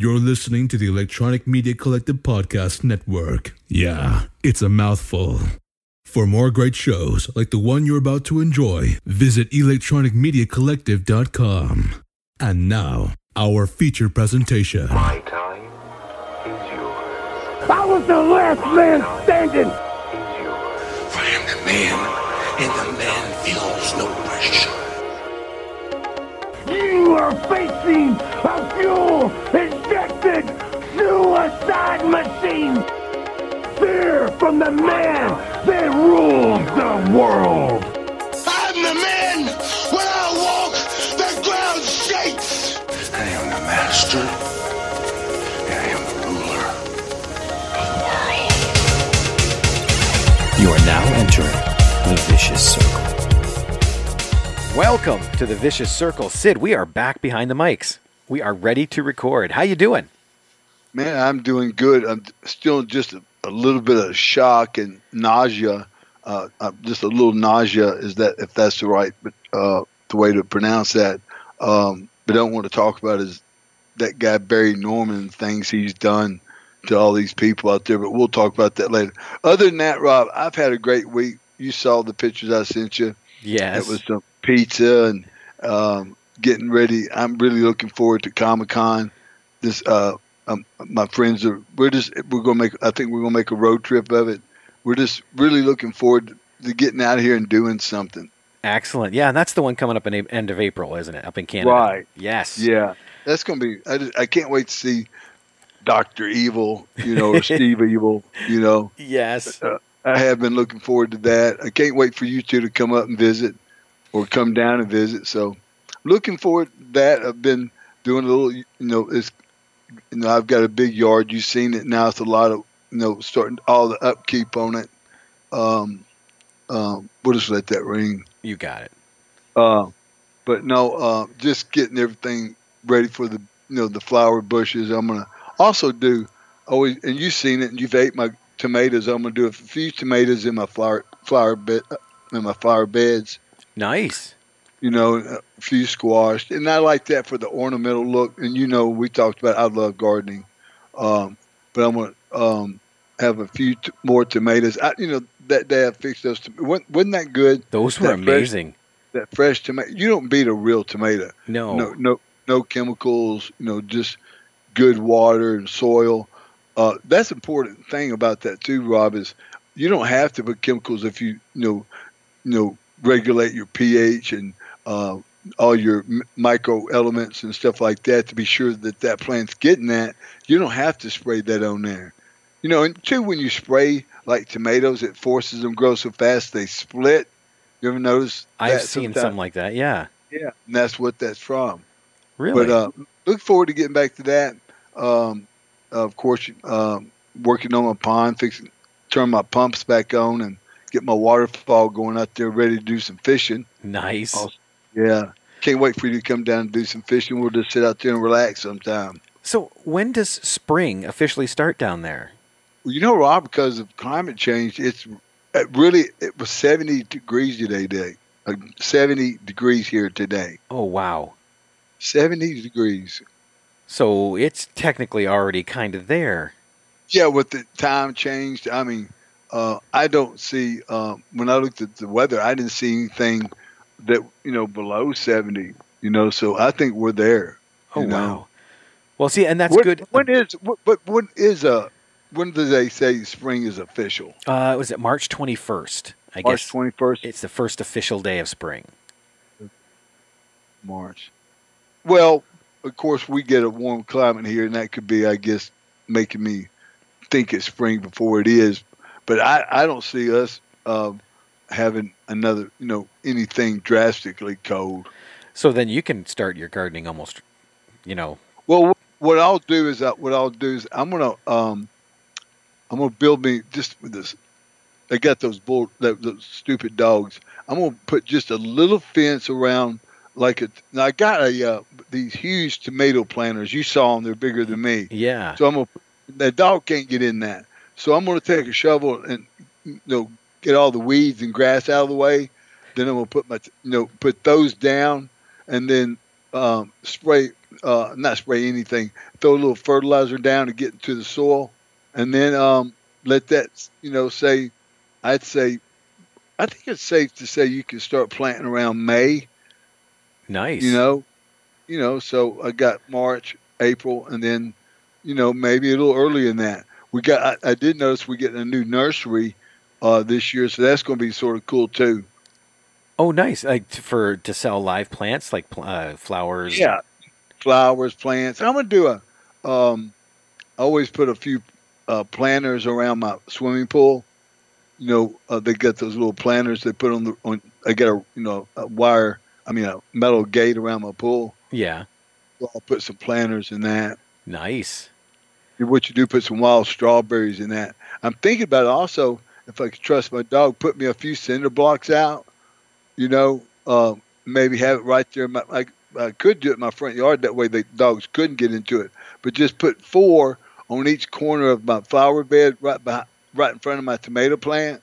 You're listening to the Electronic Media Collective Podcast Network. Yeah, it's a mouthful. For more great shows like the one you're about to enjoy, visit electronicmediacollective.com. And now, our feature presentation. My time is yours. I was the last man standing. Is yours. I am the man, and the man feels no pressure. You are facing a fuel injected suicide machine. Fear from the man that rules the world. I'm the man. When I walk, the ground shakes. I am the master, I am the ruler of the world. You are now entering the vicious circle. Welcome to the Vicious Circle. Sid, we are back behind the mics. We are ready to record. How you doing? Man, I'm doing good. I'm still just a, a little bit of shock and nausea. Uh, uh, just a little nausea is that if that's the right uh, the way to pronounce that. Um, but I don't want to talk about is that guy Barry Norman things he's done to all these people out there. But we'll talk about that later. Other than that, Rob, I've had a great week. You saw the pictures I sent you. Yes. It was some pizza and um, getting ready. I'm really looking forward to Comic Con. This, uh, um, my friends are. We're just. We're gonna make. I think we're gonna make a road trip of it. We're just really looking forward to getting out here and doing something. Excellent. Yeah, and that's the one coming up in a- end of April, isn't it? Up in Canada. Right. Yes. Yeah, that's gonna be. I just, I can't wait to see Doctor Evil. You know, or Steve Evil. You know, Yes. I have been looking forward to that. I can't wait for you two to come up and visit, or come down and visit. So, looking forward to that. I've been doing a little. You know, it's. You know, I've got a big yard. You've seen it now. It's a lot of. You know, starting all the upkeep on it. Um, um, we'll just let that ring. You got it. Uh, but no, uh, just getting everything ready for the you know the flower bushes. I'm gonna also do always, and you've seen it, and you've ate my tomatoes. I'm gonna do a few tomatoes in my flower flower bed in my flower beds. Nice. You know, a few squashed. and I like that for the ornamental look. And you know, we talked about I love gardening, um, but I'm gonna um, have a few t- more tomatoes. I, you know, that day I fixed those. To- wasn't, wasn't that good? Those were That fresh- amazing. that fresh tomato. You don't beat a real tomato. No. No, no, no chemicals. You know, just good water and soil. Uh, that's important thing about that too, Rob. Is you don't have to put chemicals if you, you know, you know, regulate your pH and uh, all your micro elements and stuff like that to be sure that that plant's getting that. You don't have to spray that on there. You know, and two, when you spray like tomatoes, it forces them grow so fast they split. You ever notice? I've seen sometimes? something like that. Yeah. Yeah, and that's what that's from. Really? But uh, look forward to getting back to that. Um, of course, um, working on my pond, fixing, turn my pumps back on, and get my waterfall going out there, ready to do some fishing. nice. awesome. Yeah, can't wait for you to come down and do some fishing. We'll just sit out there and relax sometime. So, when does spring officially start down there? Well, you know, Rob, because of climate change, it's it really it was 70 degrees today. Day, like 70 degrees here today. Oh, wow. 70 degrees. So, it's technically already kind of there. Yeah, with the time changed, I mean, uh, I don't see um, when I looked at the weather, I didn't see anything that you know below seventy. You know, so I think we're there. Oh, you know. wow. Well, see, and that's When- good. When is what? what- When is uh When do they say spring is official? Uh, was it March 21st? I March guess twenty first. it's the first official day of spring. March. Well, of course, we get a warm climate here, and that could be, I guess, making me think it's spring before it is. But I, I don't see us um, having another, you know, anything drastically cold. So then you can start your gardening almost, you know. Well, what I'll do is, uh, what I'll do is, I'm gonna, um, I'm gonna build me just with this. They got those bull, that, those stupid dogs. I'm gonna put just a little fence around, like a. Now I got a uh, these huge tomato planters. You saw them; they're bigger than me. Yeah. So I'm gonna. That dog can't get in that. So I'm gonna take a shovel and you know get all the weeds and grass out of the way. Then I'm gonna put my you know put those down, and then um, spray uh, not spray anything. Throw a little fertilizer down to get into the soil, and then um, let that you know say. I'd say, I think it's safe to say you can start planting around May. Nice. You know, you know. So I got March, April, and then, you know, maybe a little earlier than that. We got. I, I did notice we're getting a new nursery uh, this year, so that's going to be sort of cool too. Oh, nice. Like for to sell live plants, like uh, flowers. Yeah, flowers, plants. I'm gonna do a. Um, I always put a few uh, planters around my swimming pool. You know, uh, they got those little planters they put on the on. I got a you know a wire. I mean a metal gate around my pool. Yeah. So I'll put some planters in that. Nice. What you do, put some wild strawberries in that. I'm thinking about it also. If I could trust my dog, put me a few cinder blocks out. You know, uh, maybe have it right there. My, I, I could do it in my front yard. That way the dogs couldn't get into it. But just put four on each corner of my flower bed, right behind, right in front of my tomato plant,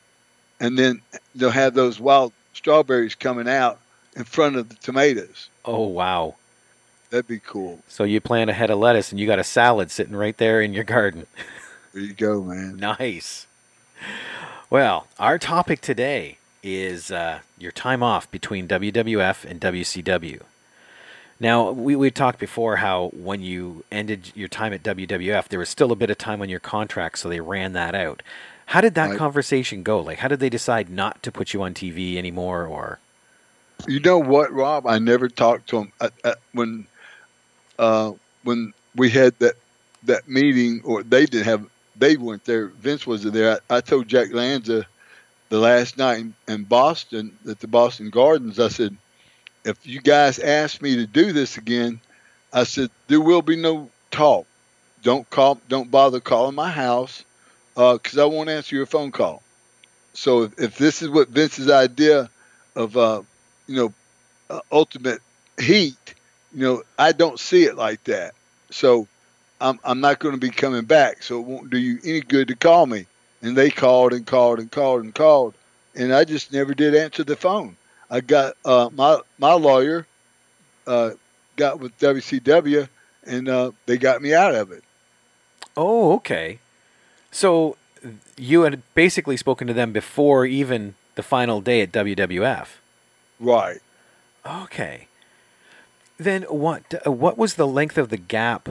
and then they'll have those wild strawberries coming out in front of the tomatoes. Oh, wow. That'd be cool. So you plant a head of lettuce and you got a salad sitting right there in your garden. There you go, man. Nice. Well, our topic today is uh, your time off between WWF and WCW. Now, we, we talked before how when you ended your time at WWF, there was still a bit of time on your contract, so they ran that out. How did that conversation go? Like, how did they decide not to put you on TV anymore? Or You know what, Rob? I never talked to them I, I, when uh, when we had that that meeting, or they didn't have. They weren't there. Vince wasn't there. I, I told Jack Lanza the last night in, in Boston at the Boston Gardens. I said, if you guys ask me to do this again, I said there will be no talk. Don't call. Don't bother calling my house because I won't answer your phone call. So if, if this is what Vince's idea of uh, you know, uh, ultimate heat, you know, I don't see it like that. So I'm, I'm not going to be coming back. So it won't do you any good to call me. And they called and called and called and called. And I just never did answer the phone. I got uh, my, my lawyer uh, got with WCW and uh, they got me out of it. oh, okay. So you had basically spoken to them before even the final day at WWF. Right. Okay. Then what? Uh, what was the length of the gap?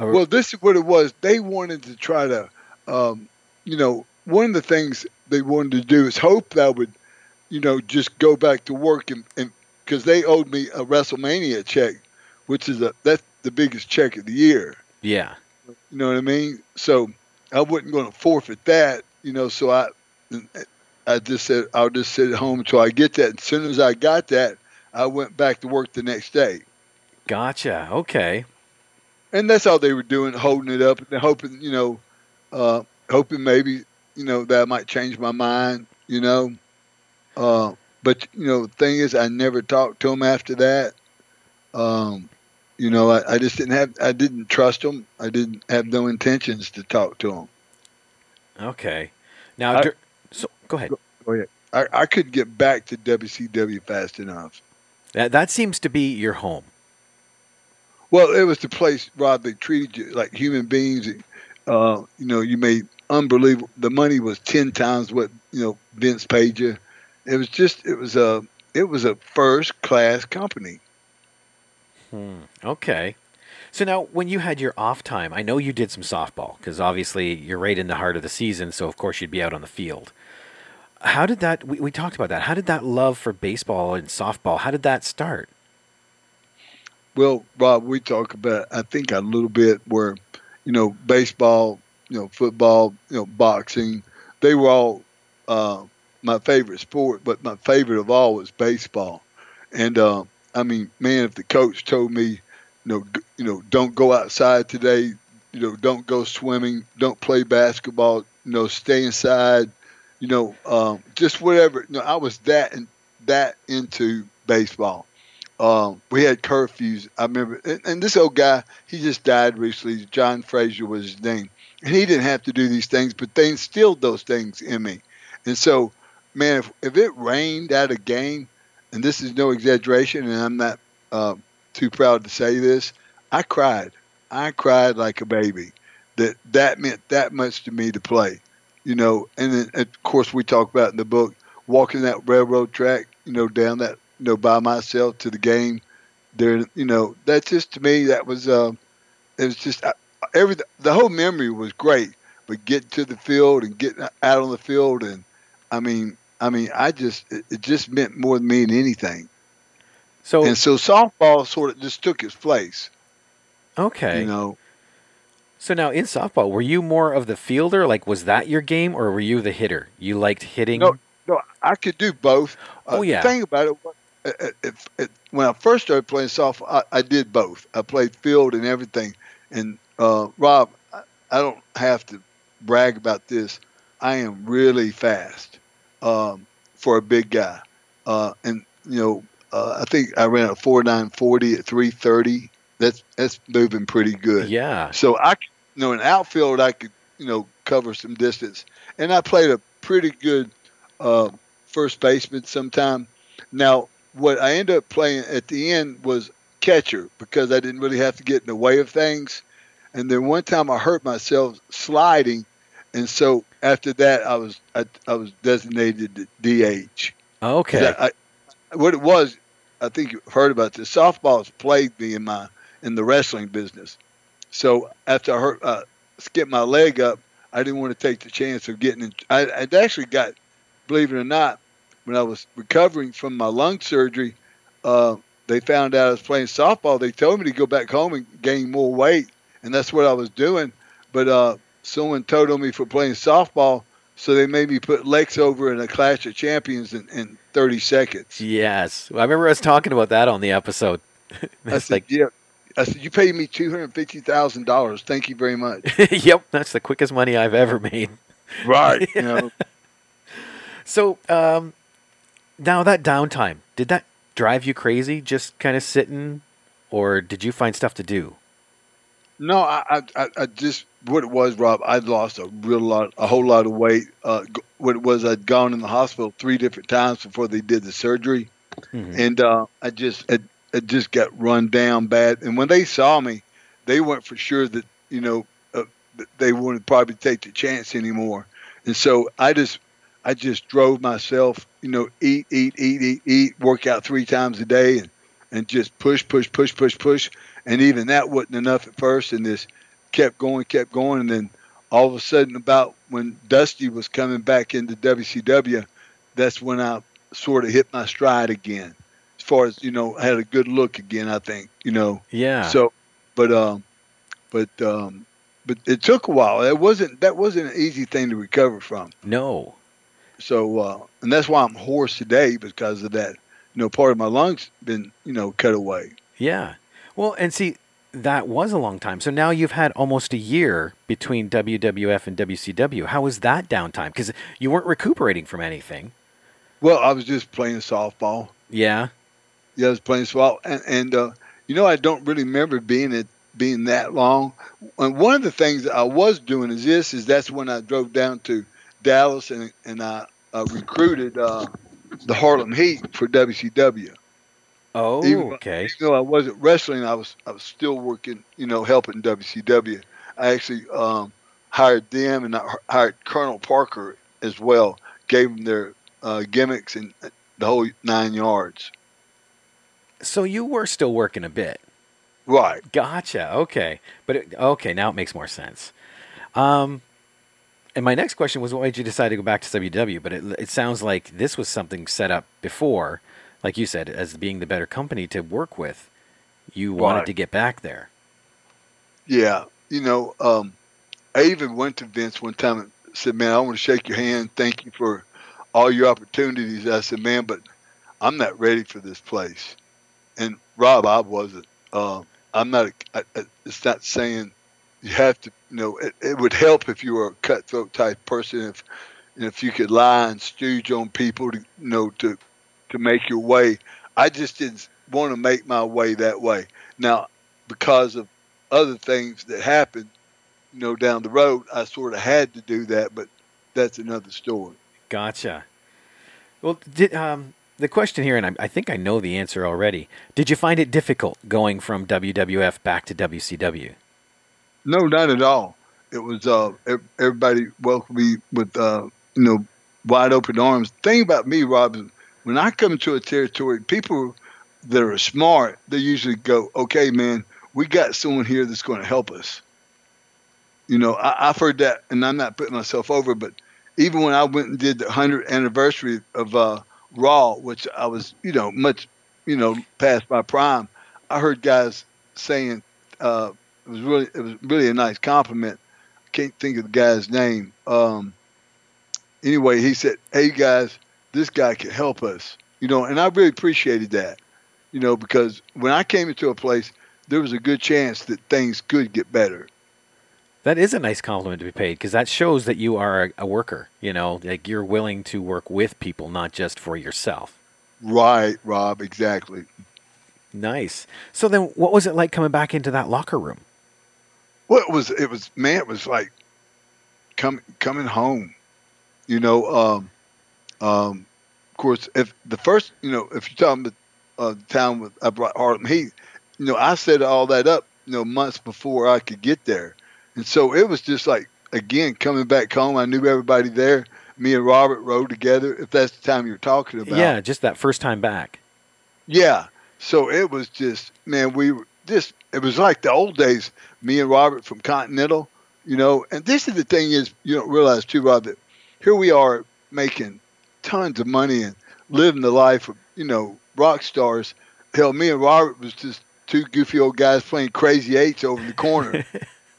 Or- Well, this is what it was. They wanted to try to, um, you know, one of the things they wanted to do is hope that I would, you know, just go back to work and because they owed me a WrestleMania check, which is a that's the biggest check of the year. yeah. You know what I mean? So I wasn't going to forfeit that. You know, so I, I just said I'll just sit at home until I get that. And As soon as I got that, I went back to work the next day. Gotcha. Okay. And that's all they were doing, holding it up and hoping, you know, uh, hoping maybe, you know, that I might change my mind, you know. Uh, but you know, the thing is, I never talked to them after that. Um, you know, I, I just didn't have, I didn't trust them. I didn't have no intentions to talk to them. Okay. Now, I- so go ahead. I, I couldn't get back to WCW fast enough. That that seems to be your home. Well, it was the place, Rob. They treated you like human beings. Uh, you know, you made unbelievable. The money was ten times what you know Vince paid you. It was just, it was a, it was a first class company. Okay. So now, when you had your off time, I know you did some softball because obviously you're right in the heart of the season. So of course you'd be out on the field. How did that? We, we talked about that. How did that love for baseball and softball? How did that start? Well, Rob, we talk about I think a little bit where, you know, baseball, you know, football, you know, boxing, they were all uh, my favorite sport, but my favorite of all was baseball. And uh, I mean, man, if the coach told me, you know, g- you know, don't go outside today, you know, don't go swimming, don't play basketball, you know, stay inside, you know, um, just whatever. You know, I was that and that into baseball um, we had curfews. I remember, and, and this old guy, he just died recently. John Frazier was his name, and he didn't have to do these things, but they instilled those things in me. And so, man, if, if it rained at a game, and this is no exaggeration, and I'm not uh, too proud to say this, I cried. I cried like a baby. That that meant that much to me to play, you know. And then, of course, we talk about in the book walking that railroad track, you know, down that, you know, by myself to the game. There, you know, that just to me that was, uh, it was just uh, every the whole memory was great. But getting to the field and getting out on the field, and I mean, I mean, I just it, it just meant more to me than anything. So And so softball sort of just took its place, okay. you know. So now in softball, were you more of the fielder? Like, was that your game, or were you the hitter? You liked hitting. No, no, I could do both. Uh, Oh, yeah. The thing about it, was, uh, uh, if, if, when I first started playing softball, I, I did both. I played field and everything. And uh, Rob, I, I don't have to brag about this. I am really fast um, for a big guy. Uh, and you know, uh, I think I ran a four nine forty at three thirty. That's that's moving pretty good. Yeah. So I, you know, in outfield, I could, you know, cover some distance, and I played a pretty good uh, first baseman sometime. Now, what I ended up playing at the end was catcher because I didn't really have to get in the way of things. And then one time I hurt myself sliding, and so after that I was I, I was designated DH. Okay. I, I- what it was, I think you've heard about this. Softball has plagued me in my in the wrestling business. So after I hurt, uh, skipped my leg up, I didn't want to take the chance of getting. In, I, I'd actually got, believe it or not, when I was recovering from my lung surgery, uh, they found out I was playing softball. They told me to go back home and gain more weight, and that's what I was doing. But uh, someone told on me for playing softball, so they made me put Lex over in a Clash of Champions in, in 30 seconds. yes. I remember us talking about that on the episode. I said, like, yeah. I said, you paid me two hundred fifty thousand dollars. Thank you very much. yep, that's the quickest money I've ever made. right. You know, So, um, now that downtime, did that drive you crazy? Just kind of sitting, or did you find stuff to do? no, I, I, I- I just what it was, Rob. I'd lost a real lot, a whole lot of weight. Uh, what it was, I'd gone in the hospital three different times before they did the surgery, Mhm. and uh, I just, it, it just got run down bad. And when they saw me, they weren't for sure that you know uh, they wouldn't probably take the chance anymore. And so I just, I just drove myself, you know, eat, eat, eat, eat, eat, work out three times a day, and and just push, push, push, push, push. And even that wasn't enough at first, and this kept going, kept going, and then all of a sudden, about when Dusty was coming back into WCW, that's when I sort of hit my stride again. As far as you know, I had a good look again. I think you know. Yeah. So, but um, but um, but it took a while. It wasn't that wasn't an easy thing to recover from. no. So, uh, and that's why I'm hoarse today because of that. You know, part of my lungs been you know cut away. Yeah. Well, and see, that was a long time. So now you've had almost a year between WWF and WCW. How was that downtime? Because you weren't recuperating from anything. Well, I was just playing softball. Yeah. Yeah, I was playing softball, and and uh, you know I don't really remember being it being that long. And one of the things that I was doing is this: is that's when I drove down to Dallas and and I uh, recruited uh, the Harlem Heat for WCW. Oh, Even- okay. Even though I wasn't wrestling, I was I was still working, you know, helping WCW. I actually um, hired them and I hired Colonel Parker as well. Gave them their uh, gimmicks and the whole nine yards. So you were still working a bit. Right. Gotcha. Okay. But it, okay, now it makes more sense. Um, and my next question was, why did you decide to go back to WW? But it, it sounds like this was something set up before, like you said, as being the better company to work with. You wanted Right. to get back there. Yeah. You know, um, I even went to Vince one time and said, "Man, I want to shake your hand. Thank you for all your opportunities." I said, "Man, but I'm not ready for this place." And Rob, I wasn't. Uh, I'm not. A, I, I- it's not saying you have to. You know, it, it would help if you were a cutthroat type person. If if you could lie and stooge on people to you know to to make your way. I just didn't want to make my way that way. Now, because of other things that happened, you know, down the road, I sort of had to do that, but that's another story. Gotcha. Well, did um, the question here, and I, I think I know the answer already. Did you find it difficult going from WWF back to WCW? No, not at all. It was uh, everybody welcomed me with uh, you know wide open arms. Thing about me, Robin, when I come to a territory, people that are smart, they usually go, "Okay, man, we got someone here that's going to help us." You know, I, I've heard that, and I'm not putting myself over, but even when I went and did the 100th anniversary of uh, Raw, which I was, you know, much, you know, past my prime, I heard guys saying uh, was really, it was really a nice compliment. I can't think of the guy's name. Um, anyway, he said, "Hey guys, this guy can help us," you know, and I really appreciated that, you know, because when I came into a place, there was a good chance that things could get better. That is a nice compliment to be paid because that shows that you are a, a worker. You know, like you're willing to work with people, not just for yourself. Right, Rob, exactly. Nice. So then, what was it like coming back into that locker room? Well, it was, it was, man, it was like coming coming home. You know, um, um, of course, if the first, you know, if you're talking about uh, the town with I brought Harlem Heat, you know, I set all that up, you know, months before I could get there, and so it was just like again coming back home. I knew everybody there. Me and Robert rode together. If that's the time you're talking about, Yeah, just that first time back. yeah. So it was just, man, we were just, it was like the old days, me and Robert from Continental, you know. And this is the thing is, you don't realize too, Rob, that here we are making tons of money and living the life of, you know, rock stars. Hell, me and Robert was just two goofy old guys playing crazy eights over in the corner.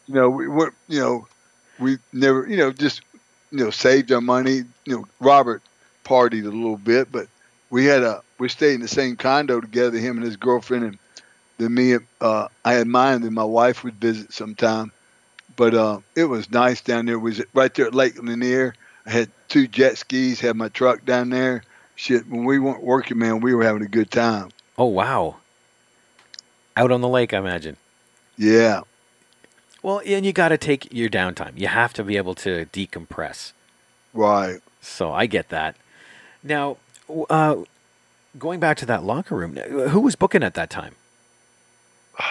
you know, we weren't, you know, we never, you know, just, you know, saved our money. You know, Robert partied a little bit, but we had a we stayed in the same condo together, him and his girlfriend, and then me. Uh, I had mine, and my wife would visit sometime. But uh, it was nice down there. We was right there at Lake Lanier. I had two jet skis, had my truck down there. Shit, when we weren't working, man, we were having a good time. Oh wow. Out on the lake, I imagine. Yeah, Well, and you got to take your downtime. You have to be able to decompress. right. So I get that. Now, uh, going back to that locker room, who was booking at that time?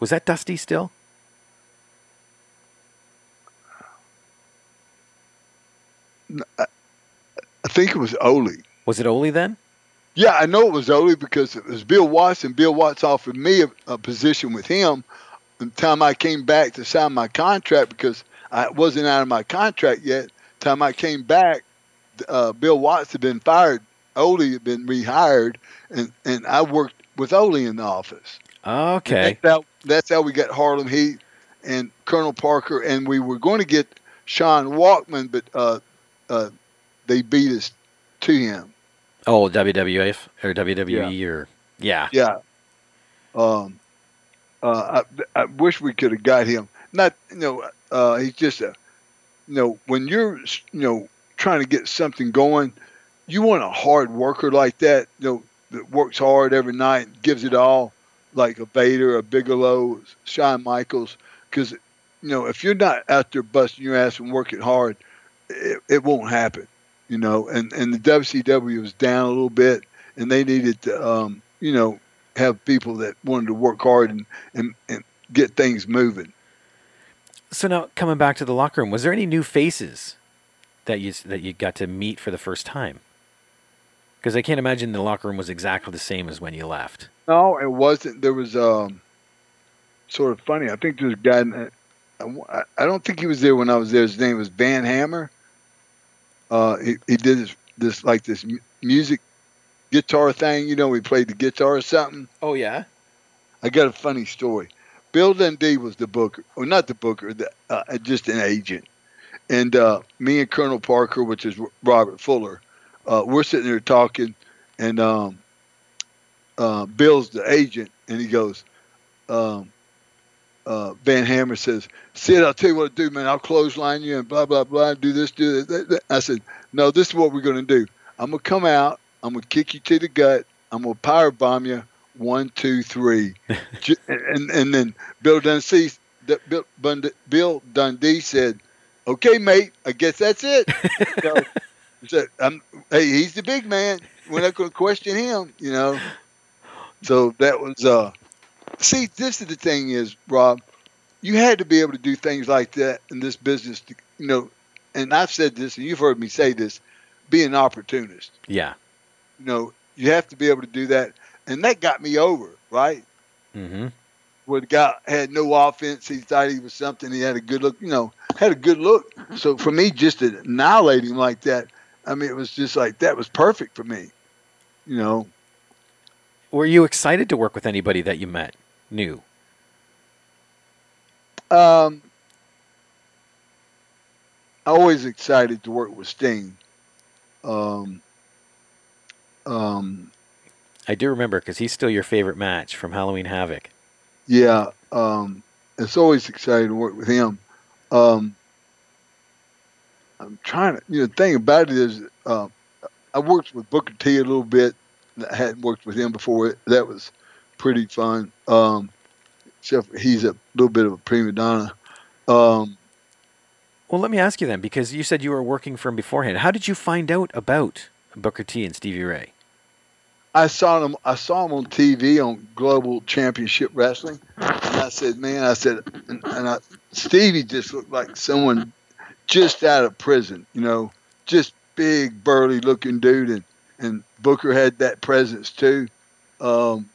Was that Dusty still? I think it was Ole. Was it Ole then? Yeah, I know it was Ole because it was Bill Watts, and Bill Watts offered me a, a position with him. The time I came back to sign my contract because I wasn't out of my contract yet. The Time I came back, uh, Bill Watts had been fired. Ole had been rehired, and, and I worked with Ole in the office. Okay. That's how, that's how we got Harlem Heat and Colonel Parker, and we were going to get Sean Waltman, but uh, uh, they beat us to him. Oh, WWF or WWE or yeah. Yeah. Um, uh, I, I wish we could have got him. Not, you know, uh, he's just a, you know, when you're, you know, trying to get something going, you want a hard worker like that, you know, that works hard every night, gives it all, like a Vader, a Bigelow, Shawn Michaels, because, you know, if you're not out there busting your ass and working hard, it, it won't happen, you know. And and the WCW was down a little bit, and they needed to, um, you know, have people that wanted to work hard and and, and get things moving. So now coming back to the locker room, was there any new faces that you that you got to meet for the first time? Because I can't imagine the locker room was exactly the same as when you left. No, it wasn't. There was um, sort of funny. I think there's a guy. in- I, I don't think he was there when I was there. His name was Van Hammer. Uh, he, he did this, this like this music guitar thing. You know, he played the guitar or something. Oh yeah. I got a funny story. Bill Dundee was the booker, or not the booker, the, uh, just an agent. And uh, me and Colonel Parker, which is Robert Fuller, uh, we're sitting there talking, and um, uh, Bill's the agent, and he goes, um, uh, Van Hammer says, Sid, I'll tell you what to do, man. I'll clothesline you and blah, blah, blah, do this, do this. that, that." I said, No, this is what we're going to do. I'm going to come out, I'm going to kick you to the gut, I'm going to power bomb you. One, two, three. And, and then Bill Dundee, Bill, Bill Dundee said, Okay, mate, I guess that's it. so, said, um, hey, he's the big man. we're not going to question him, you know. So that was uh. See, this is the thing is, Rob, you had to be able to do things like that in this business, to, you know. And I've said this, and you've heard me say this: be an opportunist. Yeah. You know, you have to be able to do that, and that got me over, right? Mm-hmm. where the guy had no offense. He thought he was something. He had a good look, you know, had a good look. So for me, just to annihilate him like that, I mean, it was just like that was perfect for me. You know, Were you excited to work with anybody that you met new? um, I always excited to work with Sting. Um, um, I do remember because he's still your favorite match from Halloween Havoc. yeah, um, it's always exciting to work with him. Um, I'm trying to, you know, the thing about it is, uh, I worked with Booker T a little bit. I hadn't worked with him before. That was pretty fun. Um, except he's a little bit of a prima donna. Um, Well, let me ask you then, because you said you were working for him beforehand. How did you find out about Booker T and Stevie Ray? I saw him. I saw him on TV on Global Championship Wrestling, and I said, "Man," I said, and, and I, Stevie just looked like someone just out of prison. You know, just big, burly looking dude, and and Booker had that presence too. Um,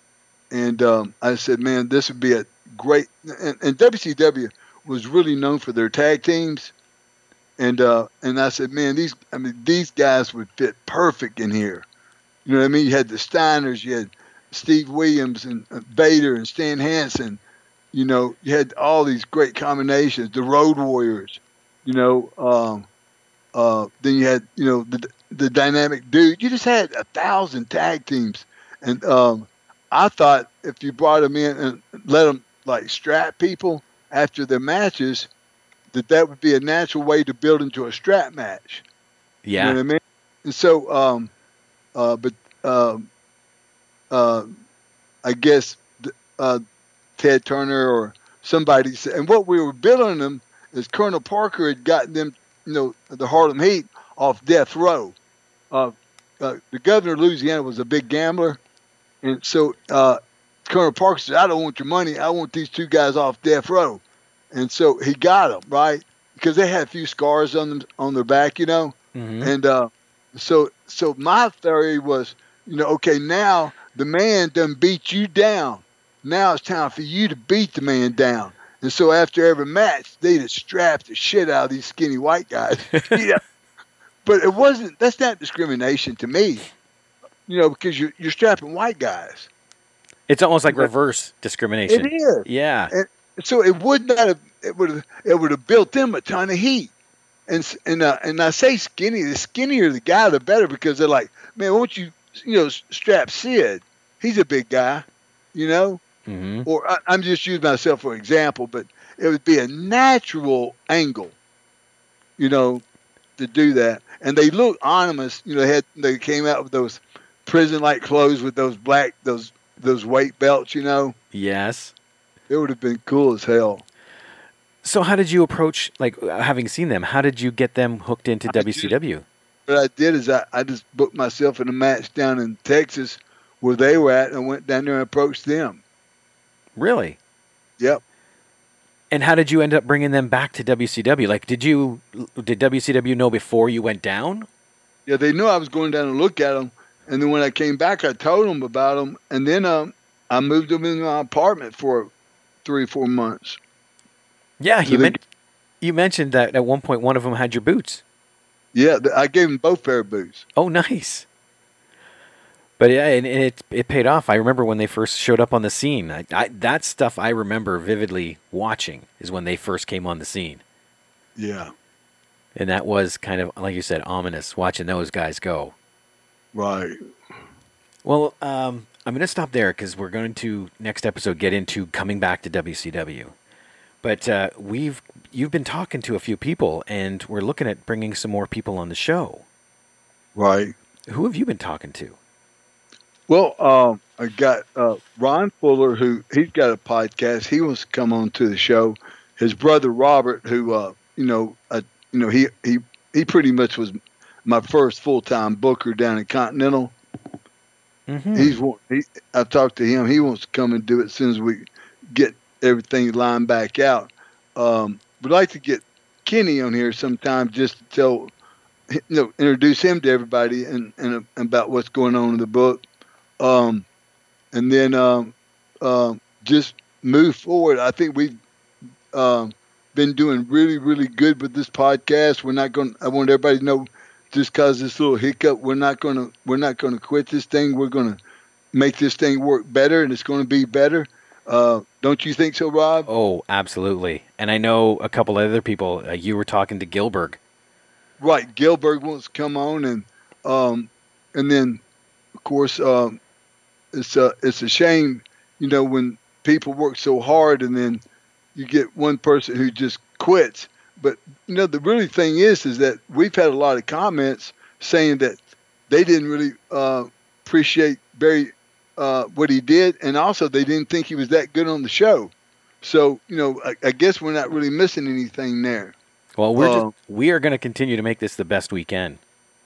and um, I said, "Man, this would be a great." And, and WCW was really known for their tag teams, and uh, and I said, "Man, these I mean these guys would fit perfect in here." You know what I mean? You had the Steiners, you had Steve Williams and uh, Vader and Stan Hansen. You know, you had all these great combinations. The Road Warriors. You know, um, uh, then you had you know the the dynamic dude. You just had a thousand tag teams, and um, I thought if you brought them in and let them like strap people after their matches, that that would be a natural way to build into a strap match. Yeah. You know what I mean? And so, um, uh, but um, uh, I guess uh, Ted Turner or somebody said, and what we were building them is Colonel Parker had gotten them, you know, the Harlem Heat off death row. Uh, uh, the governor of Louisiana was a big gambler, and so uh, Colonel Parker said, "I don't want your money. I want these two guys off death row," and so he got them right because they had a few scars on them on their back, you know. Mhm. And uh, so, so my theory was, you know, okay, now the man done beat you down. Now it's time for you to beat the man down. And so after every match, they just strap the shit out of these skinny white guys. yeah. But it wasn't. That's not discrimination to me. You know, because you're you're strapping white guys. It's almost like reverse discrimination. It is. Yeah. So it would not have. It would have. It would have built them a ton of heat. And and uh, and I say skinny. The skinnier the guy, the better because they're like, man, won't you you know strap Sid? He's a big guy, you know. Hmm Or I, I'm just using myself for example, but it would be a natural angle, you know, to do that. And they look ominous. You know, they had they came out with those prison-like clothes with those black those those weight belts. You know, Yes. it would have been cool as hell. So how did you approach, like, uh, having seen them, how did you get them hooked into I just- WCW? What I did is I, I just booked myself in a match down in Texas where they were at and went down there and approached them. Really? Yep. And how did you end up bringing them back to WCW? Like, did you, did WCW know before you went down? Yeah, they knew I was going down to look at them. And then when I came back, I told them about them. And then um, I moved them in my apartment for three four months. Yeah, So you, they- men- you mentioned that at one point one of them had your boots. Yeah, I gave them both pair of boots. Oh, nice. But yeah, and, and it it paid off. I remember when they first showed up on the scene. I, I, that stuff I remember vividly watching is when they first came on the scene, Yeah, and that was kind of like you said, ominous watching those guys go. right. Well, um, I'm going to stop there because we're going to next episode get into coming back to WCW. But uh, we've you've been talking to a few people, and we're looking at bringing some more people on the show. Right. Who have you been talking to? Well, um, I got uh, Ron Fuller, who he's got a podcast. He wants to come on to the show. His brother Robert, who uh, you know, uh, you know, he he he pretty much was my first full time booker down in Continental. He's he. I talked to him. He wants to come and do it as soon as we get everything lined back out. Um, would like to get Kenny on here sometime just to tell, you know, introduce him to everybody and, and about what's going on in the book, um, and then um, um, just move forward. I think we've um, been doing really, really good with this podcast. We're not going. I want everybody to know, just cause this little hiccup, we're not going to. We're not going to quit this thing. We're going to make this thing work better, and it's going to be better. Uh, don't you think so, Rob? Oh, absolutely. And I know a couple other people. Uh, you were talking to Gilbert. Right. Gilbert wants to come on, and um, and then of course um, it's a it's a shame, you know, when people work so hard and then you get one person who just quits. But you know, the really thing is, is that we've had a lot of comments saying that they didn't really uh, appreciate Barry uh, what he did, and also they didn't think he was that good on the show. So you know, I, I guess we're not really missing anything there. Well, we're Uh, just, we are going to continue to make this the best we can.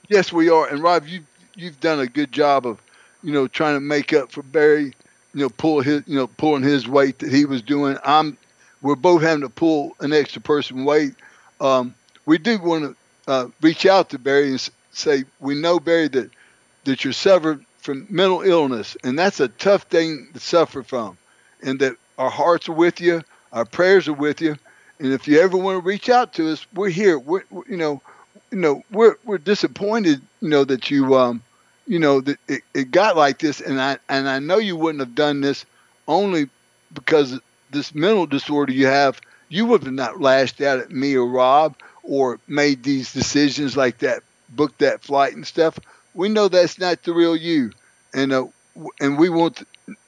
Yes, we are. And Rob, you you've done a good job of, you know, trying to make up for Barry, you know, pull his, you know, pulling his weight that he was doing. I'm, we're both having to pull an extra person weight. Um, we do want to uh, reach out to Barry and say we know Barry that that you're suffering from mental illness, and that's a tough thing to suffer from, and that our hearts are with you, our prayers are with you, and if you ever want to reach out to us, we're here. We're, we're- you know, you know, we're we're disappointed, you know, that you um, you know, it, it got like this, and I and I know you wouldn't have done this only because this mental disorder you have. You would have not lashed out at me or Rob or made these decisions like that, booked that flight and stuff. We know that's not the real you, and uh, and we want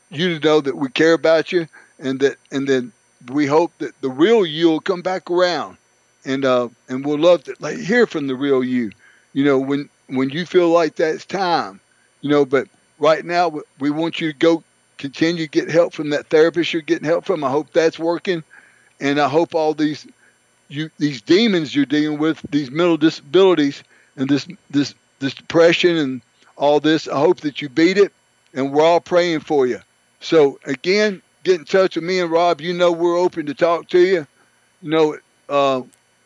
you to know that we care about you, and that and then we hope that the real you will come back around, and uh and we'll love to like hear from the real you, you know when when you feel like that's time, you know. But right now we- want you to go continue to get help from that therapist you're getting help from. I hope that's working, and I hope all these you these demons you're dealing with, these mental disabilities, and this this this depression and all this. I hope that you beat it, and we're all praying for you. So again, get in touch with me and Rob. You know we're open to talk to you. You know, uh,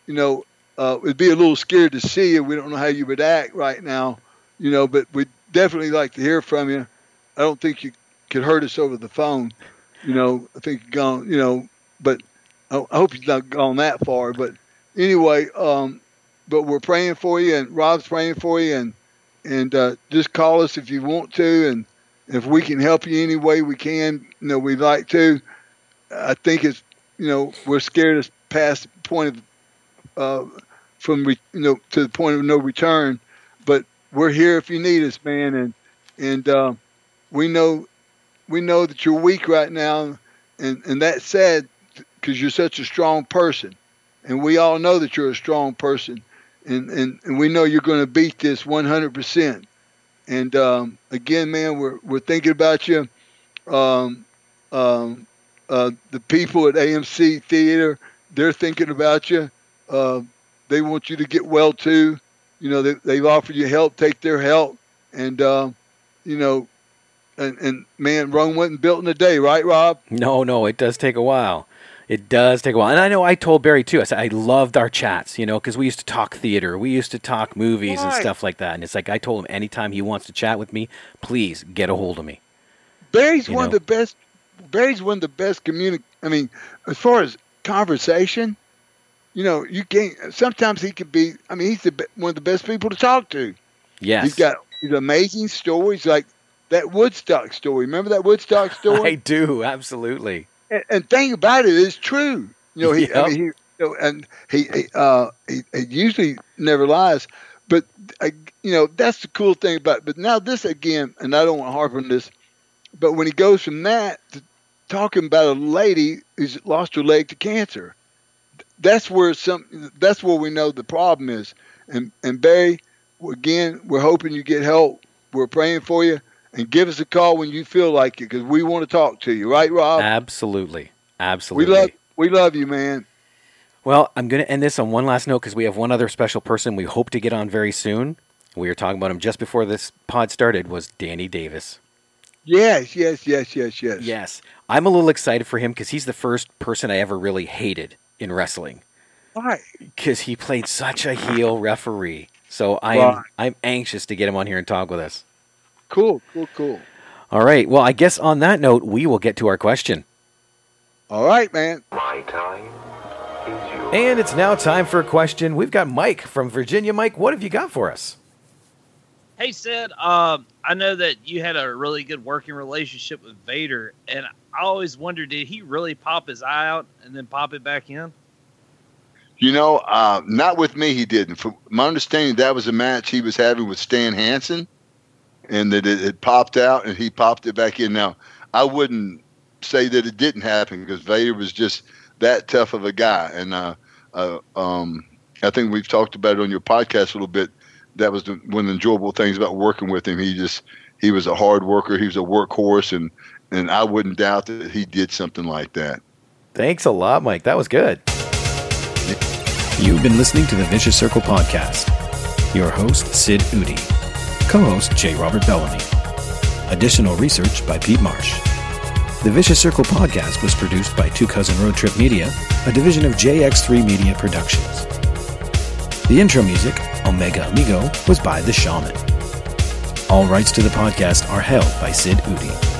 you know, uh, we'd be a little scared to see you. We don't know how you would act right now. You know, but we'd definitely like to hear from you. I don't think you could hurt us over the phone. You know, I think you've gone. You know, but I, hope you've not gone that far. But anyway, um, but we're praying for you, and Rob's praying for you, and and uh, just call us if you want to, and if we can help you any way we can, you know, we'd like to. I think it's, you know, we're scared to past the point of, uh, from, re, you know, to the point of no return. But we're here if you need us, man, and and uh, we know, we know that you're weak right now, and and that's sad because you're such a strong person, and we all know that you're a strong person, and and, and we know you're going to beat this 100 percent. And um, again, man, we're we're thinking about you. Um, um, uh, the people at AMC Theater, they're thinking about you. Uh, they want you to get well too. You know, they, they've offered you help. Take their help, and uh, you know, and, and man, Rome wasn't built in a day, right, Rob? No, no, it does take a while. It does take a while. And I know I told Barry too. I said I loved our chats, you know, because we used to talk theater, we used to talk movies and stuff like that. And it's like I told him anytime he wants to chat with me, please get a hold of me. Barry's You one know. of the best. Barry's one of the best communic. I mean, as far as conversation, you know, you can't. Sometimes he could be. I mean, he's the one of the best people to talk to. Yes. He's got these amazing stories like that Woodstock story. Remember that Woodstock story? I do absolutely. and, and thing about it is true. You know, he, Yep. I mean, he, you know, and he, he, uh, he, he usually never lies. But uh, you know, that's the cool thing about. It. But now this again, and I don't want to harp on this, but when he goes from that to talking about a lady who's lost her leg to cancer, that's where some. That's where we know the problem is. And and Barry, again, we're hoping you get help. We're praying for you. And give us a call when you feel like it, because we want to talk to you, right, Rob? Absolutely. absolutely. We love we love you, man. Well, I'm going to end this on one last note because we have one other special person we hope to get on very soon. We were talking about him just before this pod started was Danny Davis. Yes, yes, yes, yes, yes. Yes. I'm a little excited for him because he's the first person I ever really hated in wrestling Why? because he played such a heel referee. So I'm Right. I'm anxious to get him on here and talk with us. Cool, cool, cool. All right. Well, I guess on that note, we will get to our question. All right, man. My time is yours. And it's now time for a question. We've got Mike from Virginia. Mike, what have you got for us? Hey, Sid, uh, I know that you had a really good working relationship with Vader, and I always wondered, did he really pop his eye out and then pop it back in? You know, uh, not with me, he didn't. From my understanding, that was a match he was having with Stan Hansen, and that it, it popped out and he popped it back in. Now, I wouldn't say that it didn't happen because Vader was just that tough of a guy. And uh, uh, um, I think we've talked about it on your podcast a little bit. That was the, one of the enjoyable things about working with him. He just he was a hard worker. He was a workhorse, and and I wouldn't doubt that he did something like that. Thanks a lot, Mike. That was good. You've been listening to the Vicious Circle podcast. Your host, Sid Eudy. Co host, J. Robert Bellamy. Additional research by Pete Marsh. The Vicious Circle podcast was produced by Two Cousin Road Trip Media, a division of JX3 Media Productions. The intro music, Omega Amigo, was by The Shaman. All rights to the podcast are held by Sid Eudy.